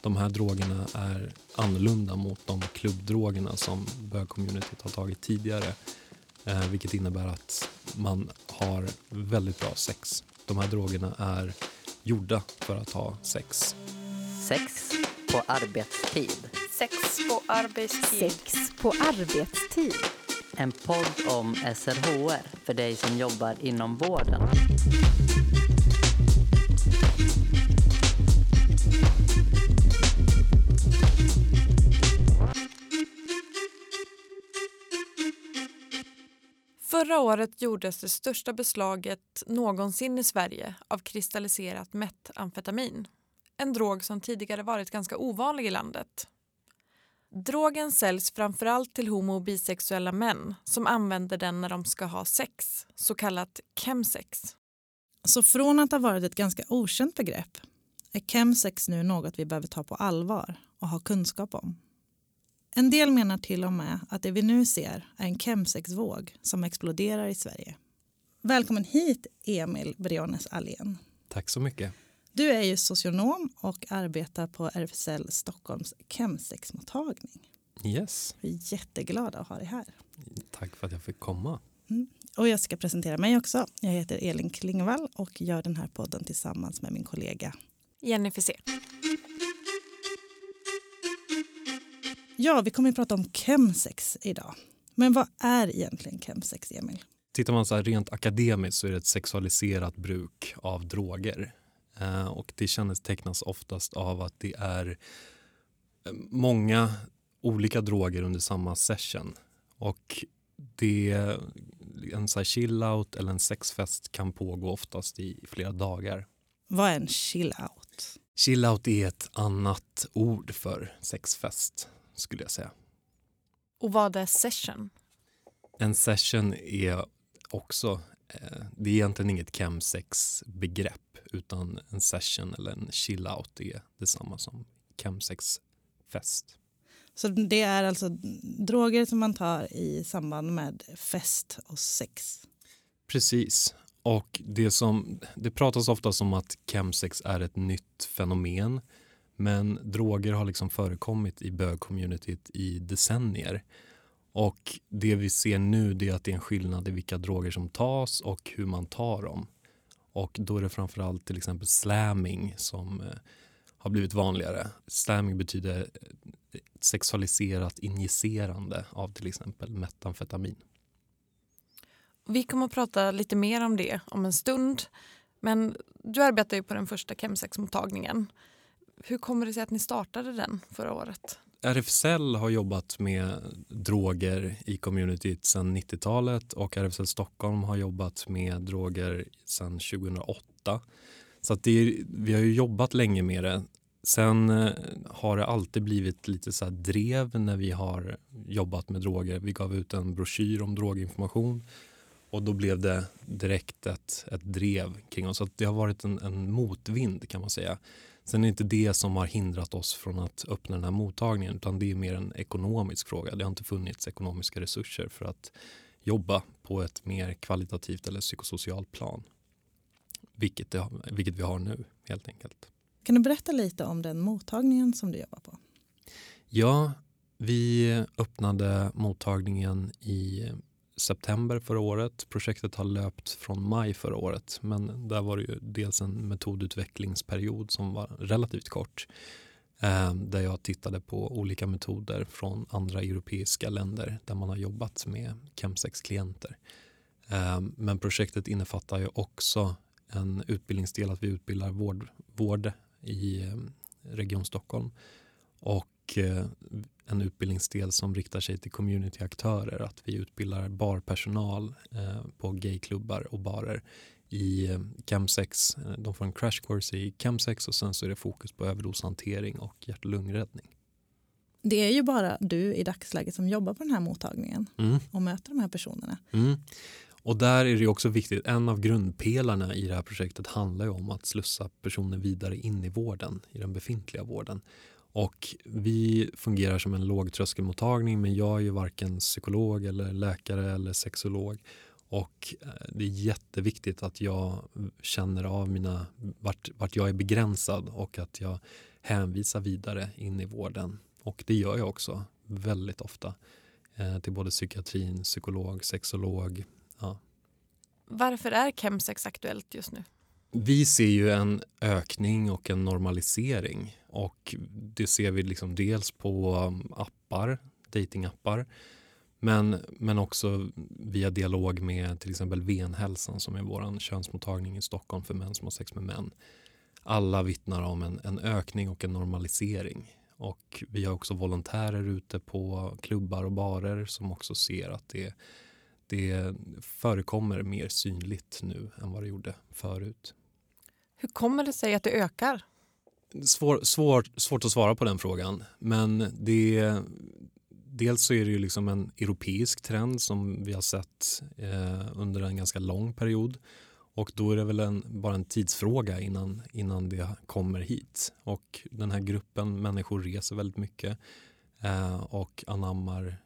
de här drogerna är annorlunda mot de klubbdrogerna som bögcommunityt har tagit tidigare. Eh, vilket innebär att man har väldigt bra sex. De här drogerna är gjorda för att ha sex. Sex på arbetstid. Sex på arbetstid. Sex på arbetstid. En podd om SRHR för dig som jobbar inom vården. Förra året gjordes det största beslaget någonsin i Sverige av kristalliserat metamfetamin. En drog som tidigare varit ganska ovanlig i landet. Drogen säljs framförallt till homo och bisexuella män som använder den när de ska ha sex, så kallat chemsex. Så från att ha varit ett ganska okänt begrepp är chemsex nu något vi behöver ta på allvar och ha kunskap om. En del menar till och med att det vi nu ser är en chemsexvåg som exploderar i Sverige. Välkommen hit, Emil Briones Allén. Tack så mycket. Du är ju socionom och arbetar på RFSL Stockholms chemsexmottagning. Yes. Vi är jätteglada att ha dig här. Tack för att jag fick komma. Mm. Och jag ska presentera mig också. Jag heter Elin Klingvall och gör den här podden tillsammans med min kollega Jenny Fisé. Ja, vi kommer att prata om chemsex idag. Men vad är egentligen chemsex, Emil? Tittar man så här rent akademiskt så är det ett sexualiserat bruk av droger. Eh, och det kännetecknas oftast av att det är eh, många olika droger under samma session. Och det, en så här chill-out eller en sexfest kan pågå oftast i flera dagar. Vad är en chill-out? Chill-out är ett annat ord för sexfest skulle jag säga. Och vad är session? En session är också, eh, det är egentligen inget chemsex-begrepp utan en session eller en chill-out är detsamma som chemsex-fest. Så det är alltså droger som man tar i samband med fest och sex? Precis. Och det, som, det pratas ofta om att chemsex är ett nytt fenomen men droger har liksom förekommit i bögcommunityt i decennier. Och det vi ser nu är att det är en skillnad i vilka droger som tas och hur man tar dem. Och då är det framförallt till exempel slamming som eh, har blivit vanligare. Slamming betyder eh, sexualiserat injicerande av till exempel metamfetamin. Vi kommer att prata lite mer om det om en stund. Men du arbetar ju på den första chemsexmottagningen. Hur kommer det sig att ni startade den förra året? RFSL har jobbat med droger i communityt sedan 90-talet och RFSL Stockholm har jobbat med droger sedan 2008. Så att är, vi har ju jobbat länge med det. Sen eh, har det alltid blivit lite så drev när vi har jobbat med droger. Vi gav ut en broschyr om droginformation och då blev det direkt ett, ett drev kring oss. Så det har varit en, en motvind kan man säga. Sen är det inte det som har hindrat oss från att öppna den här mottagningen utan det är mer en ekonomisk fråga. Det har inte funnits ekonomiska resurser för att jobba på ett mer kvalitativt eller psykosocialt plan. Vilket, det, vilket vi har nu helt enkelt. Kan du berätta lite om den mottagningen som du jobbar på? Ja, vi öppnade mottagningen i september förra året. Projektet har löpt från maj förra året men där var det ju dels en metodutvecklingsperiod som var relativt kort eh, där jag tittade på olika metoder från andra europeiska länder där man har jobbat med chemsex-klienter. Eh, men projektet innefattar ju också en utbildningsdel att vi utbildar vård, vård i eh, Region Stockholm och en utbildningsdel som riktar sig till communityaktörer. Att vi utbildar barpersonal eh, på gayklubbar och barer i eh, chemsex. Eh, de får en crash course i chemsex och sen så är det fokus på överdoshantering och hjärt och lungräddning. Det är ju bara du i dagsläget som jobbar på den här mottagningen mm. och möter de här personerna. Mm. Och där är det också viktigt, en av grundpelarna i det här projektet handlar ju om att slussa personer vidare in i vården, i den befintliga vården. Och vi fungerar som en lågtröskelmottagning men jag är ju varken psykolog eller läkare eller sexolog. Och eh, det är jätteviktigt att jag känner av mina, vart, vart jag är begränsad och att jag hänvisar vidare in i vården. Och det gör jag också väldigt ofta eh, till både psykiatrin, psykolog, sexolog. Ja. Varför är chemsex aktuellt just nu? Vi ser ju en ökning och en normalisering och det ser vi liksom dels på um, appar, datingappar men, men också via dialog med till exempel Venhälsan som är vår könsmottagning i Stockholm för män som har sex med män. Alla vittnar om en, en ökning och en normalisering. Och vi har också volontärer ute på klubbar och barer som också ser att det, det förekommer mer synligt nu än vad det gjorde förut. Hur kommer det sig att det ökar? Svår, svår, svårt att svara på den frågan. Men det, dels så är det ju liksom en europeisk trend som vi har sett eh, under en ganska lång period. Och då är det väl en, bara en tidsfråga innan, innan det kommer hit. Och den här gruppen människor reser väldigt mycket eh, och anammar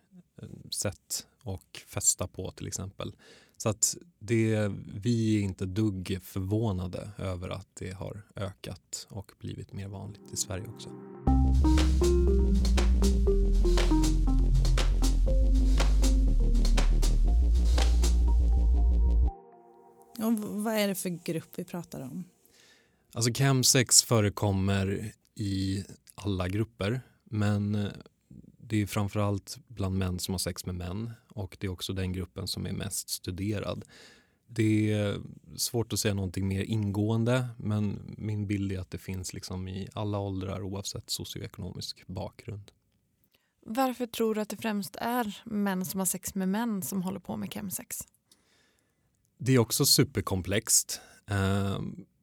eh, sätt och festa på till exempel. Så att det, vi är inte dugg förvånade över att det har ökat och blivit mer vanligt i Sverige också. Och vad är det för grupp vi pratar om? Alltså chemsex förekommer i alla grupper men eh, det är framförallt bland män som har sex med män och det är också den gruppen som är mest studerad. Det är svårt att säga någonting mer ingående men min bild är att det finns liksom i alla åldrar oavsett socioekonomisk bakgrund. Varför tror du att det främst är män som har sex med män som håller på med chemsex? Det är också superkomplext. Eh,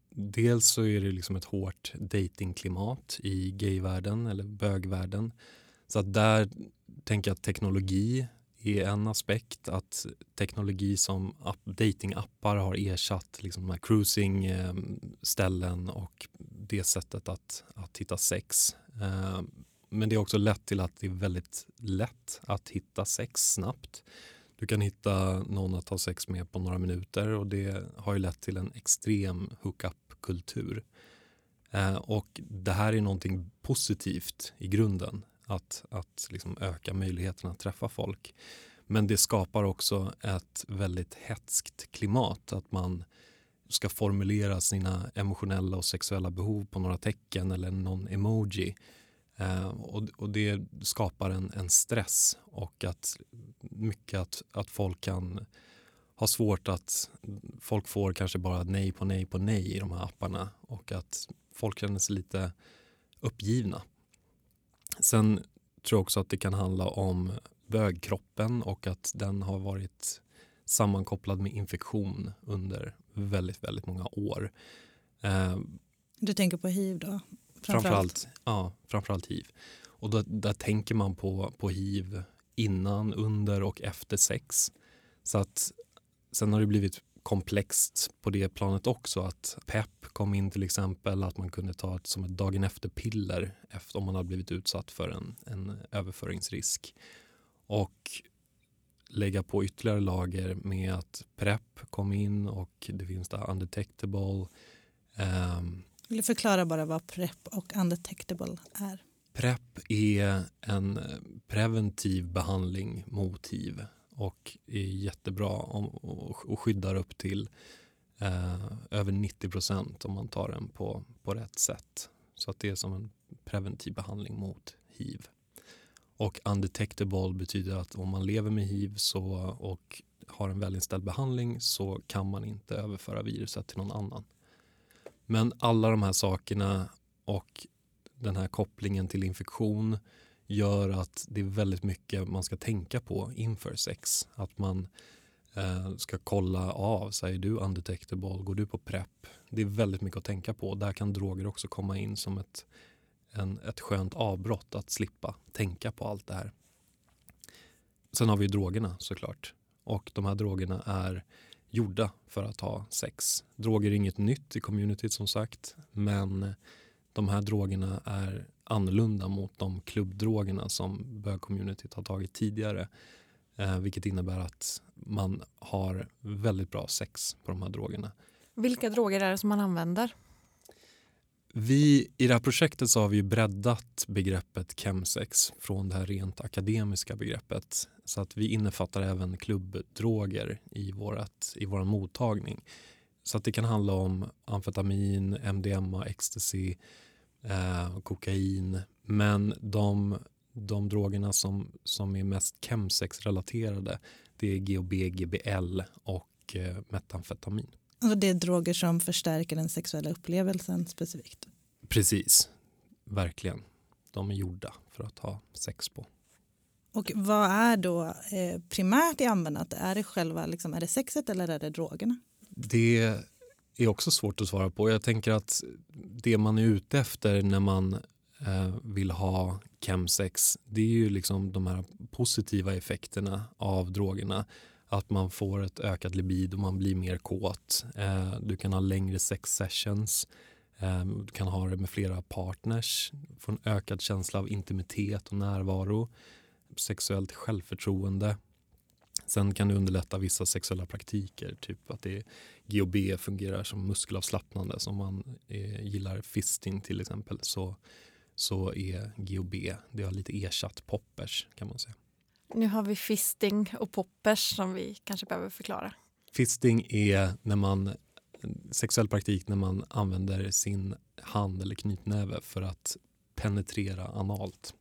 dels så är det liksom ett hårt datingklimat i gayvärlden eller bögvärlden. Så att där tänker jag att teknologi är en aspekt. Att teknologi som app, datingappar har ersatt liksom de här cruisingställen ehm, och det sättet att, att hitta sex. Ehm, men det är också lett till att det är väldigt lätt att hitta sex snabbt. Du kan hitta någon att ha sex med på några minuter och det har ju lett till en extrem hookup-kultur. Ehm, och det här är någonting positivt i grunden, att, att liksom öka möjligheten att träffa folk. Men det skapar också ett väldigt hetskt klimat, att man ska formulera sina emotionella och sexuella behov på några tecken eller någon emoji Eh, och, och, det skapar en, en, stress och att mycket att, att folk kan ha svårt att folk får kanske bara nej på nej på nej i de här apparna och att folk känner sig lite uppgivna. Sen tror jag också att det kan handla om bögkroppen och att den har varit sammankopplad med infektion under väldigt, väldigt många år. Eh, du tänker på hiv då? Framförallt, ja, framförallt hiv. Och då, där tänker man på, på hiv innan, under och efter sex. Så att sen har det blivit komplext på det planet också. Att PEP kom in till exempel, att man kunde ta ett som ett dagen efter-piller efter om man har blivit utsatt för en, en överföringsrisk. Och lägga på ytterligare lager med att PREP kom in och det finns där undetectable. Um, vill du förklara bara vad PREP och undetectable är? PREP är en preventiv behandling mot hiv och är jättebra om, och, skyddar upp till eh, över 90 procent om man tar den på, på rätt sätt. Så att det är som en preventiv behandling mot hiv. Och undetectable betyder att om man lever med hiv så, och har en välinställd behandling så kan man inte överföra viruset till någon annan. Men alla de här sakerna och den här kopplingen till infektion gör att det är väldigt mycket man ska tänka på inför sex. Att man eh, ska kolla av, säger du undetectable, går du på PREP? Det är väldigt mycket att tänka på. Där kan droger också komma in som ett, en, ett skönt avbrott att slippa tänka på allt det här. Sen har vi drogerna såklart. Och de här drogerna är gjorda för att ha sex. Droger är inget nytt i communityt som sagt men de här drogerna är annorlunda mot de klubbdrogerna som bögcommunityt har tagit tidigare. Eh, vilket innebär att man har väldigt bra sex på de här drogerna. Vilka droger är det som man använder? Vi, I det här projektet så har vi breddat begreppet chemsex från det här rent akademiska begreppet så att vi innefattar även klubbdroger i, vårat, i vår mottagning. Så att det kan handla om amfetamin, MDMA, ecstasy, eh, kokain. Men de, de drogerna som, som är mest chemsex-relaterade det är GHB, GBL och eh, metamfetamin. Alltså det är droger som förstärker den sexuella upplevelsen specifikt? Precis, verkligen. De är gjorda för att ha sex på. Och vad är då eh, primärt i användandet? Är det själva liksom, är det sexet eller är det drogerna? Det är också svårt att svara på. Jag tänker att det man är ute efter när man eh, vill ha chemsex det är ju liksom de här positiva effekterna av drogerna. Att man får ett ökat libido, man blir mer kåt. Eh, du kan ha längre sex sessions. Eh, du kan ha det med flera partners. Få en ökad känsla av intimitet och närvaro. Sexuellt självförtroende. Sen kan det underlätta vissa sexuella praktiker, typ att det GHB fungerar som muskelavslappnande. Så om man eh, gillar fisting till exempel så, så är GHB, det har lite ersatt poppers kan man säga. Nu har vi fisting och poppers som vi kanske behöver förklara. Fisting är när man, sexuell praktik när man använder sin hand eller knytnäve för att penetrera analt.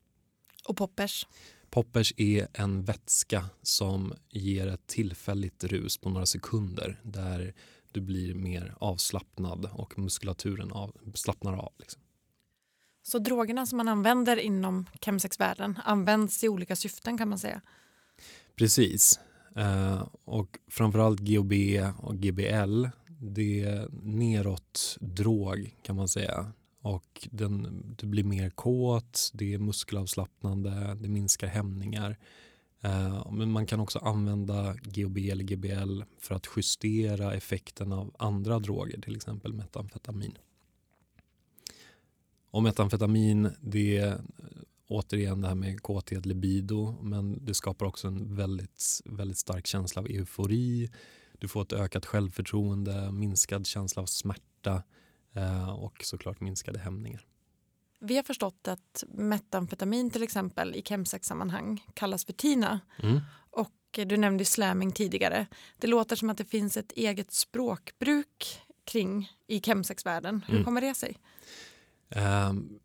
Och poppers? Poppers är en vätska som ger ett tillfälligt rus på några sekunder där du blir mer avslappnad och muskulaturen av, slappnar av. Liksom. Så drogerna som man använder inom chemsexvärlden används i olika syften kan man säga? Precis. Uh, och framförallt GHB och GBL det är neråt drog kan man säga. Och den, du blir mer kåt, det är muskelavslappnande, det minskar hämningar. Eh, men man kan också använda GHB eller GBL för att justera effekten av andra droger, till exempel metamfetamin. Och metamfetamin, det är eh, återigen det här med kåthet, libido, men det skapar också en väldigt, väldigt stark känsla av eufori. Du får ett ökat självförtroende, minskad känsla av smärta eh, och såklart minskade hämningar. Vi har förstått att metamfetamin till exempel i chemsex-sammanhang kallas för TINA. Mm. Och du nämnde slamming tidigare. Det låter som att det finns ett eget språkbruk kring i chemsexvärlden. Hur Mm. kommer det sig? Um,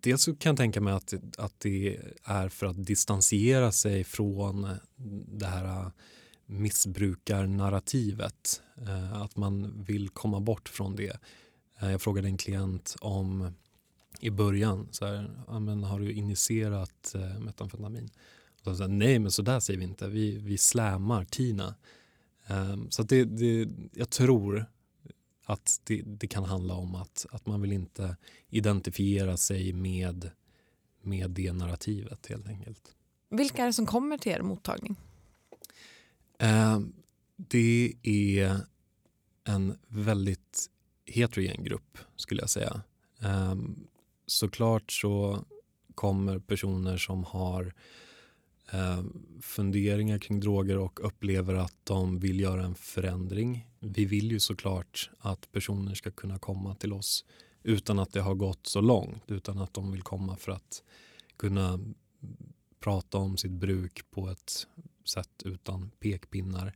dels så kan jag tänka mig att, att det är för att distansera sig från det här missbrukarnarrativet. Uh, att man vill komma bort från det. Uh, jag frågade en klient om i början, så här, men har du injicerat uh, metamfetamin? Och så sa, Nej, men så där säger vi inte. Vi, vi slammar Tina. Um, så det, det, jag tror att det, det, kan handla om att, att man vill inte identifiera sig med, med det narrativet helt enkelt. Vilka är det som kommer till er mottagning? Eh, det är en väldigt heterogen grupp skulle jag säga. Eh, såklart så kommer personer som har eh, funderingar kring droger och upplever att de vill göra en förändring. Vi vill ju såklart att personer ska kunna komma till oss utan att det har gått så långt, utan att de vill komma för att kunna prata om sitt bruk på ett sätt utan pekpinnar.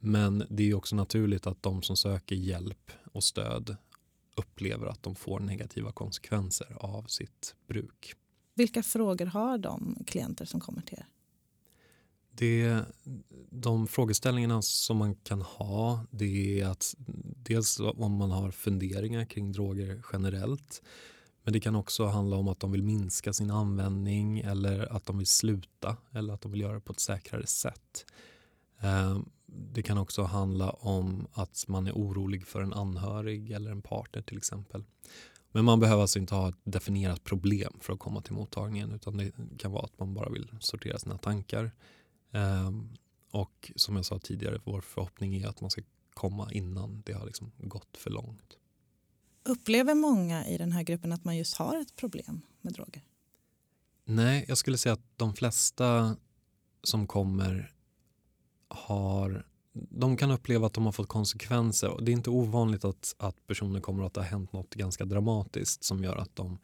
Men det är också naturligt att de som söker hjälp och stöd upplever att de får negativa konsekvenser av sitt bruk. Vilka frågor har de klienter som kommer till er? Det, de frågeställningarna som man kan ha det är att dels om man har funderingar kring droger generellt men det kan också handla om att de vill minska sin användning eller att de vill sluta eller att de vill göra det på ett säkrare sätt. Det kan också handla om att man är orolig för en anhörig eller en partner till exempel. Men man behöver alltså inte ha ett definierat problem för att komma till mottagningen utan det kan vara att man bara vill sortera sina tankar. Um, och som jag sa tidigare, vår förhoppning är att man ska komma innan det har liksom gått för långt. Upplever många i den här gruppen att man just har ett problem med droger? Nej, jag skulle säga att de flesta som kommer har de kan uppleva att de har fått konsekvenser. Det är inte ovanligt att, att personer kommer att ha hänt något ganska dramatiskt som gör att de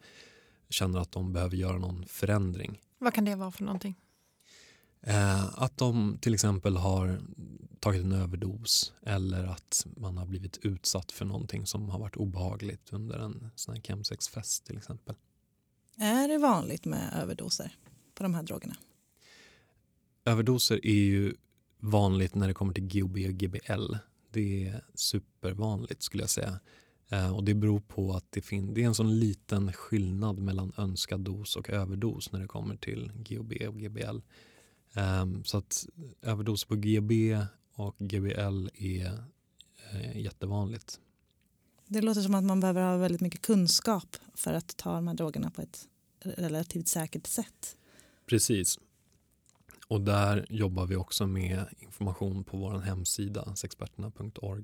känner att de behöver göra någon förändring. Vad kan det vara för någonting? Eh, att de till exempel har tagit en överdos eller att man har blivit utsatt för någonting som har varit obehagligt under en sån här chemsexfest till exempel. Är det vanligt med överdoser på de här drogerna? Överdoser är ju vanligt när det kommer till GHB och GBL. Det är supervanligt skulle jag säga. Eh, och det beror på att det, fin- det är en sån liten skillnad mellan önskad dos och överdos när det kommer till GHB och GBL. Um, så att överdos på GB och GBL är eh, jättevanligt. Det låter som att man behöver ha väldigt mycket kunskap för att ta de här drogerna på ett relativt säkert sätt. Precis. Och där jobbar vi också med information på vår hemsida sexperterna.org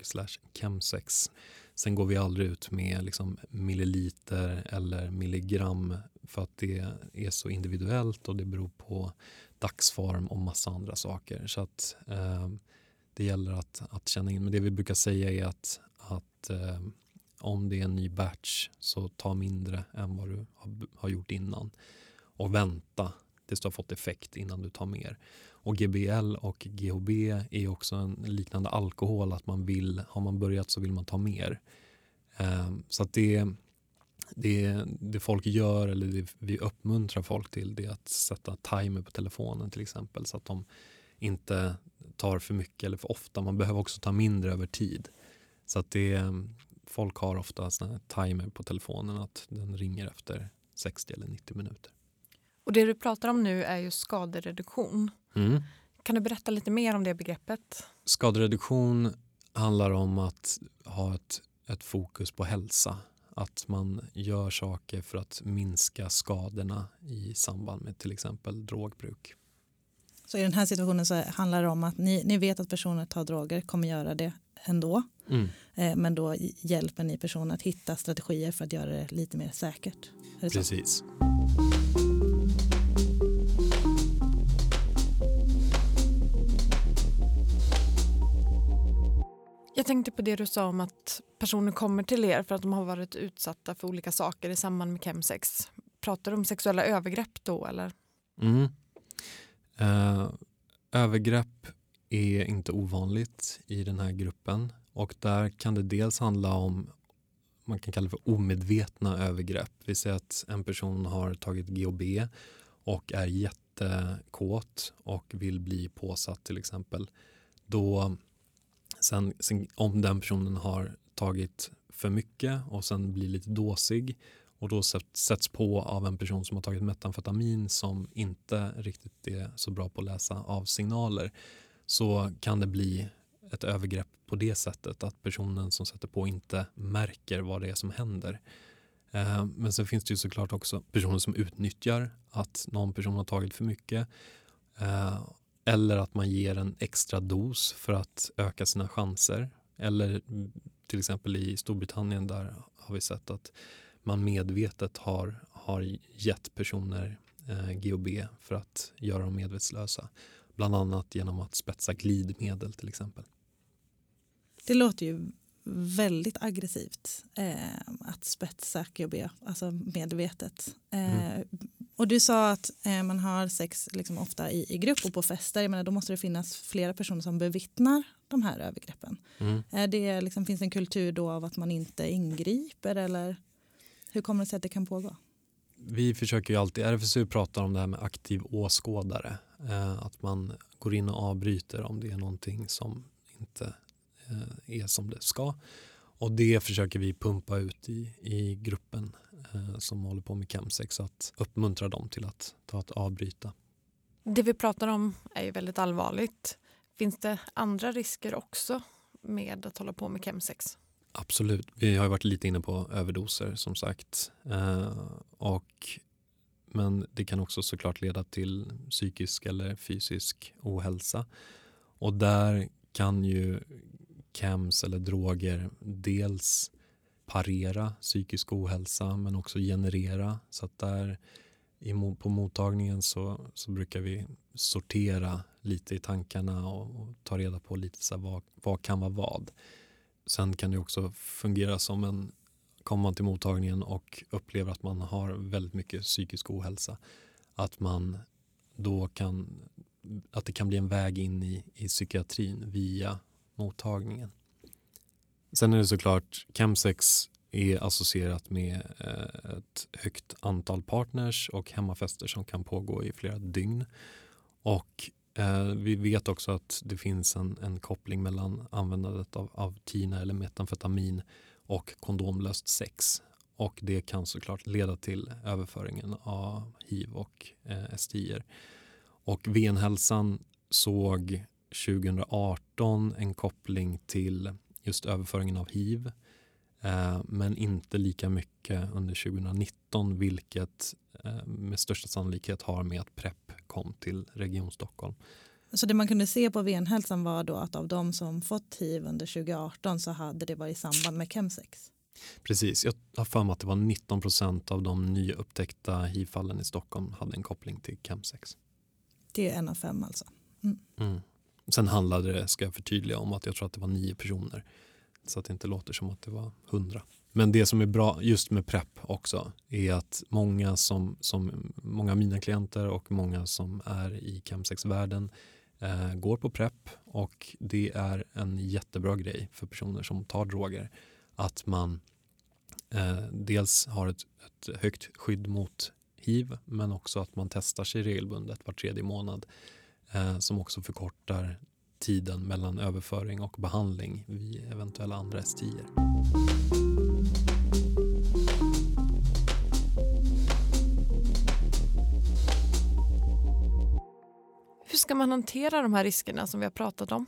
chemsex. Sen går vi aldrig ut med liksom milliliter eller milligram för att det är så individuellt och det beror på dagsform och massa andra saker. Så att eh, det gäller att, att känna in. Men det vi brukar säga är att, att eh, om det är en ny batch så ta mindre än vad du har, har gjort innan. Och vänta tills du har fått effekt innan du tar mer. Och GBL och GHB är också en liknande alkohol. att man vill, Har man börjat så vill man ta mer. Ehm, så att det det, det folk gör, eller det vi uppmuntrar folk till, det är att sätta timer på telefonen till exempel så att de inte tar för mycket eller för ofta. Man behöver också ta mindre över tid. Så att det, folk har ofta såna timer på telefonen att den ringer efter 60 eller 90 minuter. Och det du pratar om nu är ju skadereduktion. Mm. Kan du berätta lite mer om det begreppet? Skadereduktion handlar om att ha ett, ett fokus på hälsa att man gör saker för att minska skadorna i samband med till exempel drogbruk. Så i den här situationen så handlar det om att ni, ni vet att personer tar droger, kommer göra det ändå. Mm. Eh, men då hjälper ni personen att hitta strategier för att göra det lite mer säkert. Precis. Så? Tänkte på det du sa om att personer kommer till er för att de har varit utsatta för olika saker i samband med chemsex. Pratar du om sexuella övergrepp då eller? Mm. Uh, övergrepp är inte ovanligt i den här gruppen och där kan det dels handla om man kan kalla det för omedvetna övergrepp. Vi säger att en person har tagit GHB och är jättekåt och vill bli påsatt till exempel. Då Sen, sen, om den personen har tagit för mycket och sen blir lite dåsig och då sätts på av en person som har tagit metamfetamin som inte riktigt är så bra på att läsa av signaler så kan det bli ett övergrepp på det sättet att personen som sätter på inte märker vad det är som händer. Eh, men sen finns det ju såklart också personer som utnyttjar att någon person har tagit för mycket eh, eller att man ger en extra dos för att öka sina chanser. Eller till exempel i Storbritannien där har vi sett att man medvetet har, har gett personer eh, GHB för att göra dem medvetslösa. Bland annat genom att spetsa glidmedel till exempel. Det låter ju väldigt aggressivt eh, att spetsa GHB, alltså medvetet. Eh, mm. Och du sa att eh, man har sex liksom ofta i, i grupp och på fester. Jag menar, då måste det finnas flera personer som bevittnar de här övergreppen. Mm. Är det, liksom, finns en kultur då av att man inte ingriper eller hur kommer det sig att det kan pågå? Vi försöker ju alltid, RFSU pratar om det här med aktiv åskådare. Eh, att man går in och avbryter om det är någonting som inte eh, är som det ska. Och det försöker vi pumpa ut i, i gruppen eh, som håller på med chemsex att uppmuntra dem till att ta ett avbryta. Det vi pratar om är ju väldigt allvarligt. Finns det andra risker också med att hålla på med chemsex? Absolut. Vi har varit lite inne på överdoser som sagt. Eh, och, men det kan också såklart leda till psykisk eller fysisk ohälsa. Och där kan ju kems eller droger dels parera psykisk ohälsa men också generera. Så att där i, på mottagningen så, så brukar vi sortera lite i tankarna och, och ta reda på lite så vad, vad kan vara vad. Sen kan det också fungera som en, kommer man till mottagningen och upplever att man har väldigt mycket psykisk ohälsa, att man då kan, att det kan bli en väg in i, i psykiatrin via mottagningen. Sen är det såklart, Chemsex är associerat med eh, ett högt antal partners och hemmafester som kan pågå i flera dygn. Och eh, vi vet också att det finns en, en koppling mellan användandet av, av TINA eller metamfetamin och kondomlöst sex. Och det kan såklart leda till överföringen av hiv och eh, STIer. Och Venhälsan såg 2018 en koppling till just överföringen av hiv eh, men inte lika mycket under 2019 vilket eh, med största sannolikhet har med att PREP kom till Region Stockholm. Så det man kunde se på venhälsan var då att av de som fått hiv under 2018 så hade det varit i samband med chemsex? Precis, jag har för mig att det var 19 procent av de nyupptäckta hiv-fallen i Stockholm hade en koppling till chemsex. Det är en av fem alltså? Mm. Mm. Sen handlade det, ska jag förtydliga, om att jag tror att det var nio personer. Så att det inte låter som att det var hundra. Men det som är bra just med PREP också är att många, som, som, många av mina klienter och många som är i chemsex-världen eh, går på PREP och det är en jättebra grej för personer som tar droger. Att man eh, dels har ett, ett högt skydd mot hiv men också att man testar sig regelbundet var tredje månad eh, som också förkortar tiden mellan överföring och behandling vid eventuella andra STIer. Hur ska man hantera de här riskerna som vi har pratat om?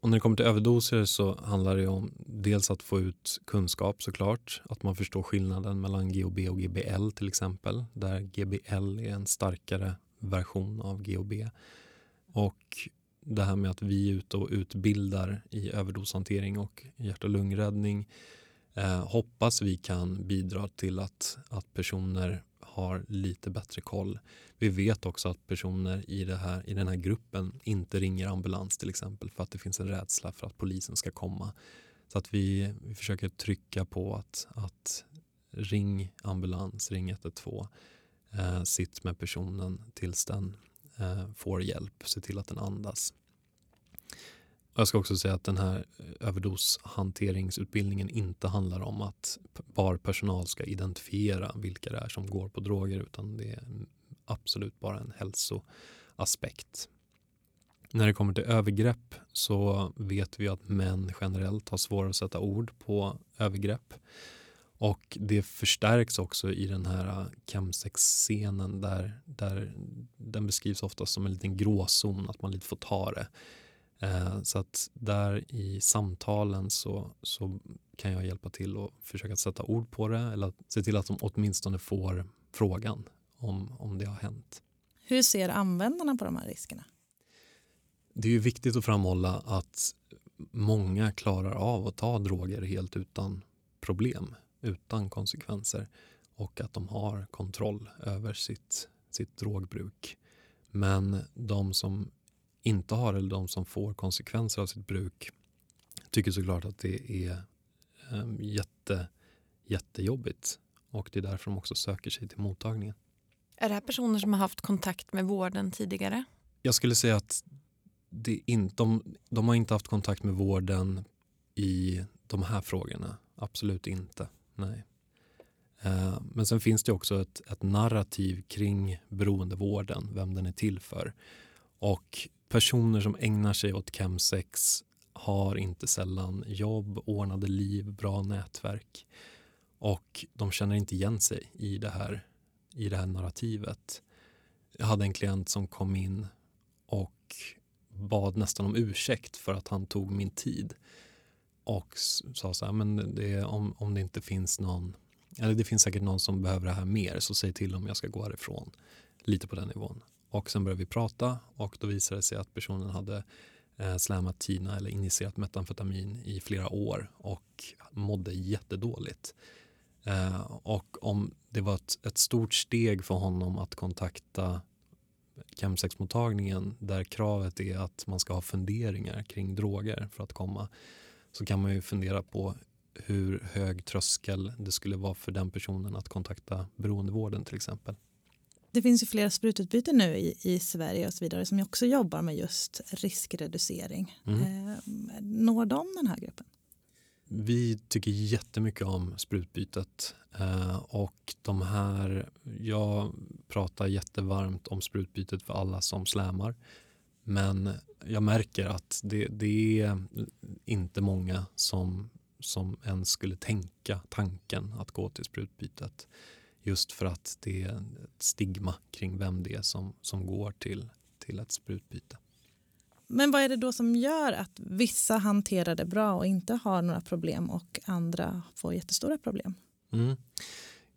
Och när det kommer till överdoser så handlar det om dels att få ut kunskap såklart. Att man förstår skillnaden mellan GHB och GBL till exempel. Där GBL är en starkare version av GHB. Och det här med att vi är ute och utbildar i överdoshantering och hjärt och lungräddning eh, hoppas vi kan bidra till att, att personer har lite bättre koll. Vi vet också att personer i, det här, i den här gruppen inte ringer ambulans till exempel för att det finns en rädsla för att polisen ska komma. Så att vi, vi försöker trycka på att, att ring ambulans, ring 112. Eh, sitt med personen tills den Eh, får hjälp, se till att den andas. Jag ska också säga att den här eh, överdoshanteringsutbildningen inte handlar om att barpersonal ska identifiera vilka det är som går på droger utan det är absolut bara en hälsoaspekt. När det kommer till övergrepp så vet vi att män generellt har svårare att sätta ord på övergrepp. Och det förstärks också i den här chemsex-scenen där, där den beskrivs ofta som en liten gråzon, att man lite får ta det. Eh, så att där i samtalen så, så kan jag hjälpa till och försöka sätta ord på det eller se till att de åtminstone får frågan om, om det har hänt. Hur ser användarna på de här riskerna? Det är viktigt att framhålla att många klarar av att ta droger helt utan problem, utan konsekvenser och att de har kontroll över sitt, sitt drogbruk. Men de som inte har eller de som får konsekvenser av sitt bruk tycker såklart att det är um, jätte, jättejobbigt och det är därför de också söker sig till mottagningen. Är det här personer som har haft kontakt med vården tidigare? Jag skulle säga att det in, de, de har inte haft kontakt med vården i de här frågorna. Absolut inte. Nej. Eh, men sen finns det också ett, ett narrativ kring beroendevården, vem den är till för. Och personer som ägnar sig åt chemsex har inte sällan jobb, ordnade liv, bra nätverk och de känner inte igen sig i det här, i det här narrativet. Jag hade en klient som kom in och bad nästan om ursäkt för att han tog min tid och sa så här, men det, om, om det inte finns någon, eller det finns säkert någon som behöver det här mer så säg till om jag ska gå härifrån. Lite på den nivån. Och sen började vi prata och då visade det sig att personen hade eh, slammat Tina eller injicerat metamfetamin i flera år och mådde jättedåligt. Eh, och om det var ett, ett, stort steg för honom att kontakta chemsexmottagningen där kravet är att man ska ha funderingar kring droger för att komma så kan man ju fundera på hur hög tröskel det skulle vara för den personen att kontakta beroendevården till exempel. Det finns ju flera sprututbyten nu i, i Sverige och så vidare som också jobbar med just riskreducering. Mm. Eh, når de den här gruppen? Vi tycker jättemycket om sprutbytet eh, och de här, jag pratar jättevarmt om sprutbytet för alla som slämar. Men jag märker att det, det är inte många som, som ens skulle tänka tanken att gå till sprutbytet. Just för att det är ett stigma kring vem det är som, som går till, till ett sprutbyte. Men vad är det då som gör att vissa hanterar det bra och inte har några problem och andra får jättestora problem? Mm.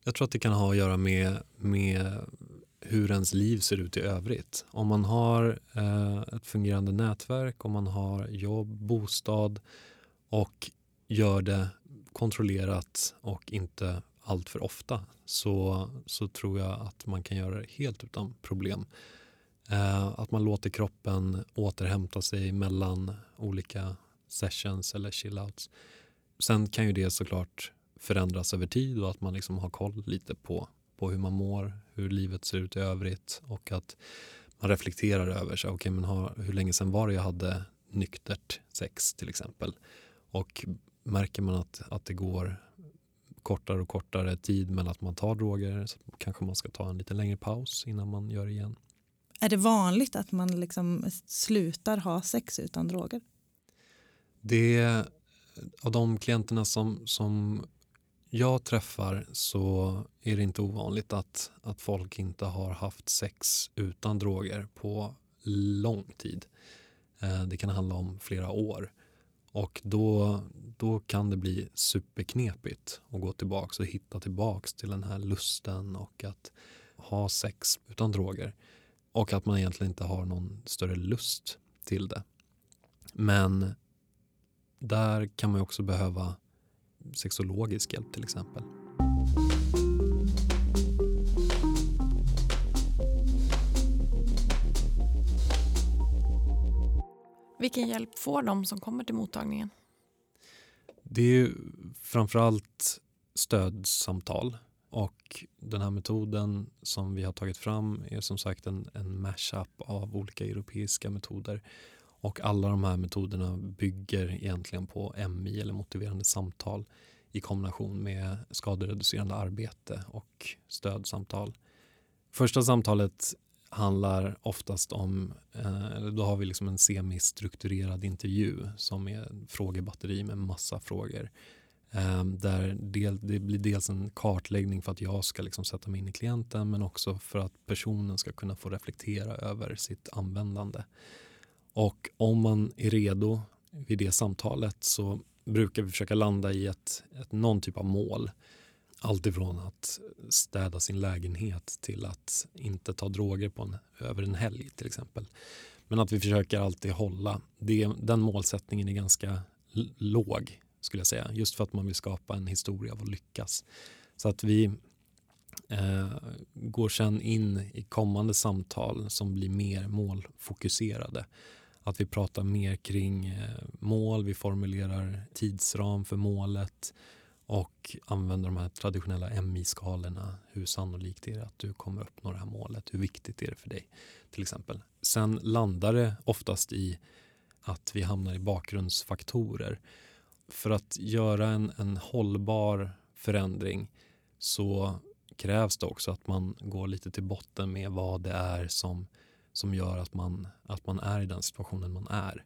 Jag tror att det kan ha att göra med, med hur ens liv ser ut i övrigt. Om man har eh, ett fungerande nätverk, om man har jobb, bostad och gör det kontrollerat och inte allt för ofta så, så tror jag att man kan göra det helt utan problem. Eh, att man låter kroppen återhämta sig mellan olika sessions eller chillouts. Sen kan ju det såklart förändras över tid och att man liksom har koll lite på, på hur man mår, hur livet ser ut i övrigt och att man reflekterar över sig. Okay, men har, hur länge sedan var det jag hade nyktert sex till exempel? Och märker man att, att det går kortare och kortare tid mellan att man tar droger så kanske man ska ta en lite längre paus innan man gör det igen. Är det vanligt att man liksom slutar ha sex utan droger? Det, av de klienterna som, som jag träffar så är det inte ovanligt att, att folk inte har haft sex utan droger på lång tid. Eh, det kan handla om flera år. Och då, då kan det bli superknepigt att gå tillbaka och hitta tillbaka till den här lusten och att ha sex utan droger. Och att man egentligen inte har någon större lust till det. Men där kan man också behöva sexologisk hjälp till exempel. Vilken hjälp får de som kommer till mottagningen? Det är framförallt stödsamtal och den här metoden som vi har tagit fram är som sagt en, en mashup av olika europeiska metoder. Och alla de här metoderna bygger egentligen på MI eller motiverande samtal i kombination med skadereducerande arbete och stödsamtal. Första samtalet handlar oftast om, eh, då har vi liksom en semistrukturerad intervju som är frågebatteri med massa frågor. Eh, där del, det blir dels en kartläggning för att jag ska liksom sätta mig in i klienten men också för att personen ska kunna få reflektera över sitt användande. Och om man är redo vid det samtalet så brukar vi försöka landa i ett, ett någon typ av mål. Alltifrån att städa sin lägenhet till att inte ta droger på en, över en helg till exempel. Men att vi försöker alltid hålla, det, den målsättningen är ganska låg skulle jag säga. Just för att man vill skapa en historia av att lyckas. Så att vi eh, går sen in i kommande samtal som blir mer målfokuserade. Att vi pratar mer kring eh, mål, vi formulerar tidsram för målet och använder de här traditionella MI-skalorna. Hur sannolikt är det att du kommer uppnå det här målet? Hur viktigt är det för dig? till exempel. Sen landar det oftast i att vi hamnar i bakgrundsfaktorer. För att göra en, en hållbar förändring så krävs det också att man går lite till botten med vad det är som, som gör att man, att man är i den situationen man är.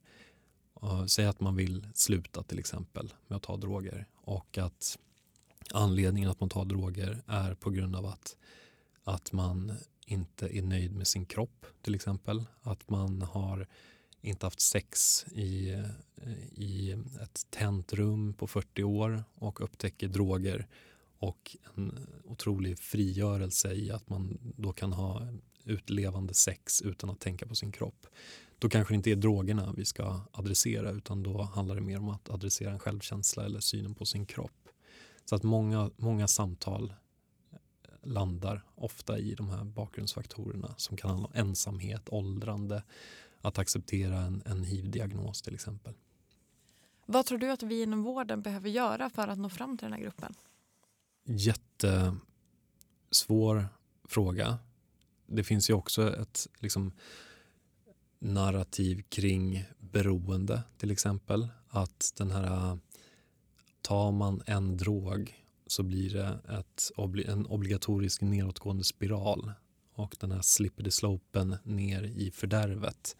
säg att man vill sluta till exempel med att ta droger och att anledningen att man tar droger är på grund av att, att man inte är nöjd med sin kropp till exempel. Att man har inte haft sex i, i ett tänt rum på 40 år och upptäcker droger och en otrolig frigörelse i att man då kan ha utlevande sex utan att tänka på sin kropp. Då kanske det inte är drogerna vi ska adressera utan då handlar det mer om att adressera en självkänsla eller synen på sin kropp. Så att många, många samtal landar ofta i de här bakgrundsfaktorerna som kan handla om ensamhet, åldrande, att acceptera en, en hiv-diagnos till exempel. Vad tror du att vi inom vården behöver göra för att nå fram till den här gruppen? Jättesvår fråga. Det finns ju också ett liksom, narrativ kring beroende till exempel. Att den här, tar man en drog så blir det ett, en obligatorisk nedåtgående spiral och den här slippery slopen ner i fördärvet.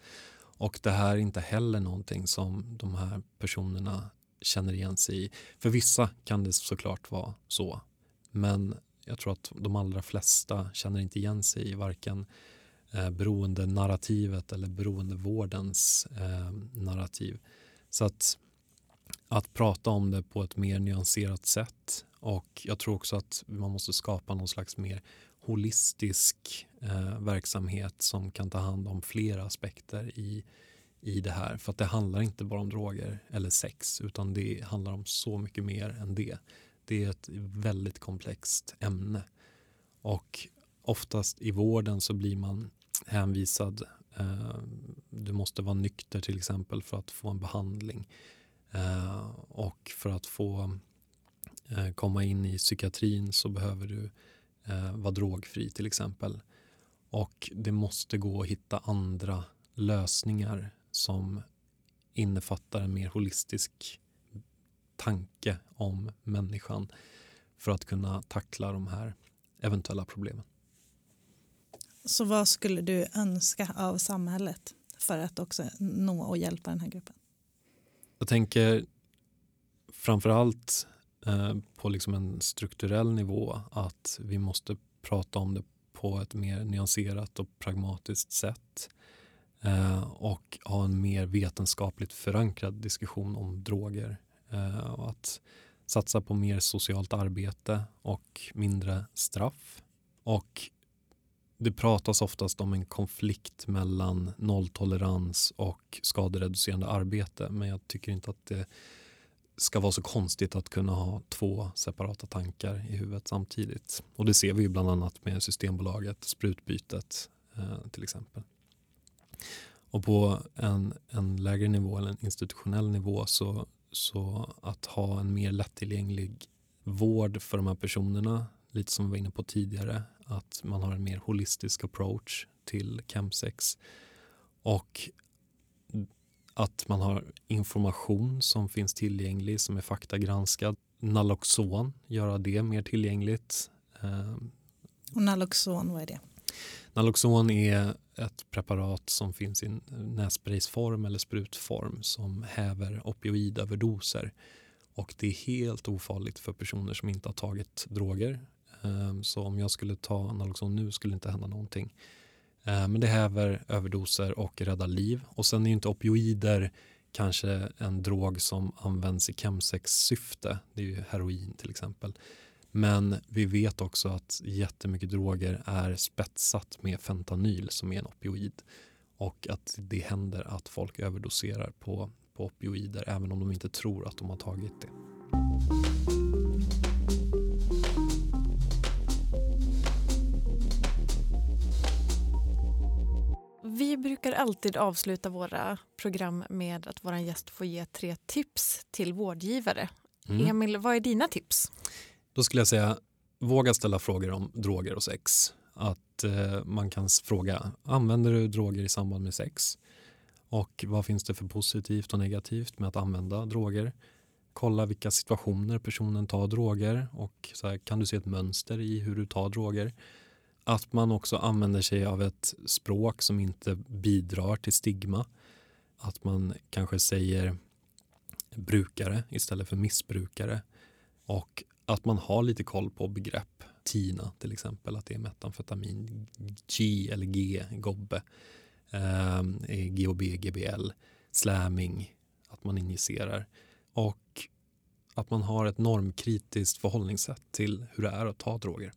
Och det här är inte heller någonting som de här personerna känner igen sig i. För vissa kan det såklart vara så. Men jag tror att de allra flesta känner inte igen sig i varken eh, beroende-narrativet eller beroendevårdens eh, narrativ. Så att, att prata om det på ett mer nyanserat sätt och jag tror också att man måste skapa någon slags mer holistisk eh, verksamhet som kan ta hand om flera aspekter i, i det här. För att det handlar inte bara om droger eller sex utan det handlar om så mycket mer än det. Det är ett väldigt komplext ämne. Och oftast i vården så blir man hänvisad eh, du måste vara nykter till exempel för att få en behandling. Eh, och för att få eh, komma in i psykiatrin så behöver du eh, vara drogfri till exempel. Och det måste gå att hitta andra lösningar som innefattar en mer holistisk tanke om människan för att kunna tackla de här eventuella problemen. Så vad skulle du önska av samhället för att också nå och hjälpa den här gruppen? Jag tänker framför allt eh, på liksom en strukturell nivå att vi måste prata om det på ett mer nyanserat och pragmatiskt sätt eh, och ha en mer vetenskapligt förankrad diskussion om droger. Eh, och att satsa på mer socialt arbete och mindre straff. Och det pratas oftast om en konflikt mellan nolltolerans och skadereducerande arbete men jag tycker inte att det ska vara så konstigt att kunna ha två separata tankar i huvudet samtidigt. Och det ser vi ju bland annat med Systembolaget, sprutbytet eh, till exempel. Och på en, en lägre nivå eller en institutionell nivå så, så att ha en mer lättillgänglig vård för de här personerna, lite som vi var inne på tidigare, att man har en mer holistisk approach till chemsex och att man har information som finns tillgänglig som är faktagranskad. Naloxon, göra det mer tillgängligt. Ehm, Och Naloxon, vad är det? Naloxon är ett preparat som finns i nässpraysform eller sprutform som häver opioidöverdoser. Och det är helt ofarligt för personer som inte har tagit droger. Ehm, så om jag skulle ta Naloxon nu skulle det inte hända någonting. Ehm, men det häver överdoser och räddar liv. Och sen är inte opioider kanske en drog som används i chemsex-syfte. Det är ju heroin till exempel. Men vi vet också att jättemycket droger är spetsat med fentanyl som är en opioid. Och att det händer att folk överdoserar på, på opioider även om de inte tror att de har tagit det. Vi brukar alltid avsluta våra program med att vår gäst får ge tre tips till vårdgivare. Mm. Emil, vad är dina tips? Då skulle jag säga våga ställa frågor om droger och sex. Att eh, man kan fråga, använder du droger i samband med sex? Och vad finns det för positivt och negativt med att använda droger? Kolla vilka situationer personen tar droger och här, kan du se ett mönster i hur du tar droger? Att man också använder sig av ett språk som inte bidrar till stigma. Att man kanske säger brukare istället för missbrukare. Och att man har lite koll på begrepp. TINA till exempel, att det är metamfetamin. G eller G, gobbe. Eh, GHB, GBL. Slamming, att man injicerar. Och att man har ett normkritiskt förhållningssätt till hur det är att ta droger.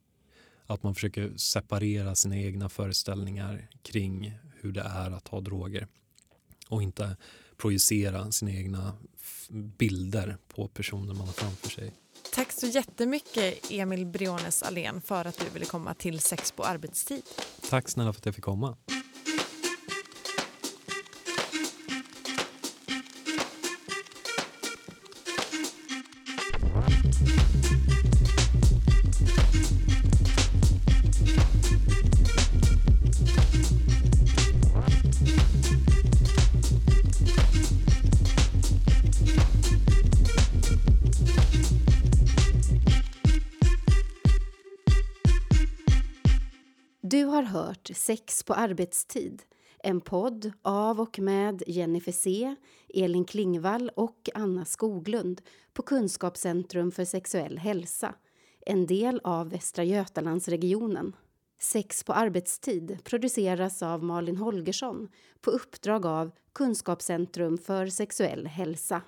Att man försöker separera sina egna föreställningar kring hur det är att ta droger och inte projicera sina egna bilder på personer man har framför sig. Tack så jättemycket Emil Briones Alén för att du ville komma till Sex på arbetstid. Tack snälla för att jag fick komma. Hört Sex på arbetstid, en podd av och med Jennifer C, Elin Klingvall och Anna Skoglund på Kunskapscentrum för sexuell hälsa, en del av Västra Götalandsregionen. Sex på arbetstid produceras av Malin Holgersson på uppdrag av Kunskapscentrum för sexuell hälsa.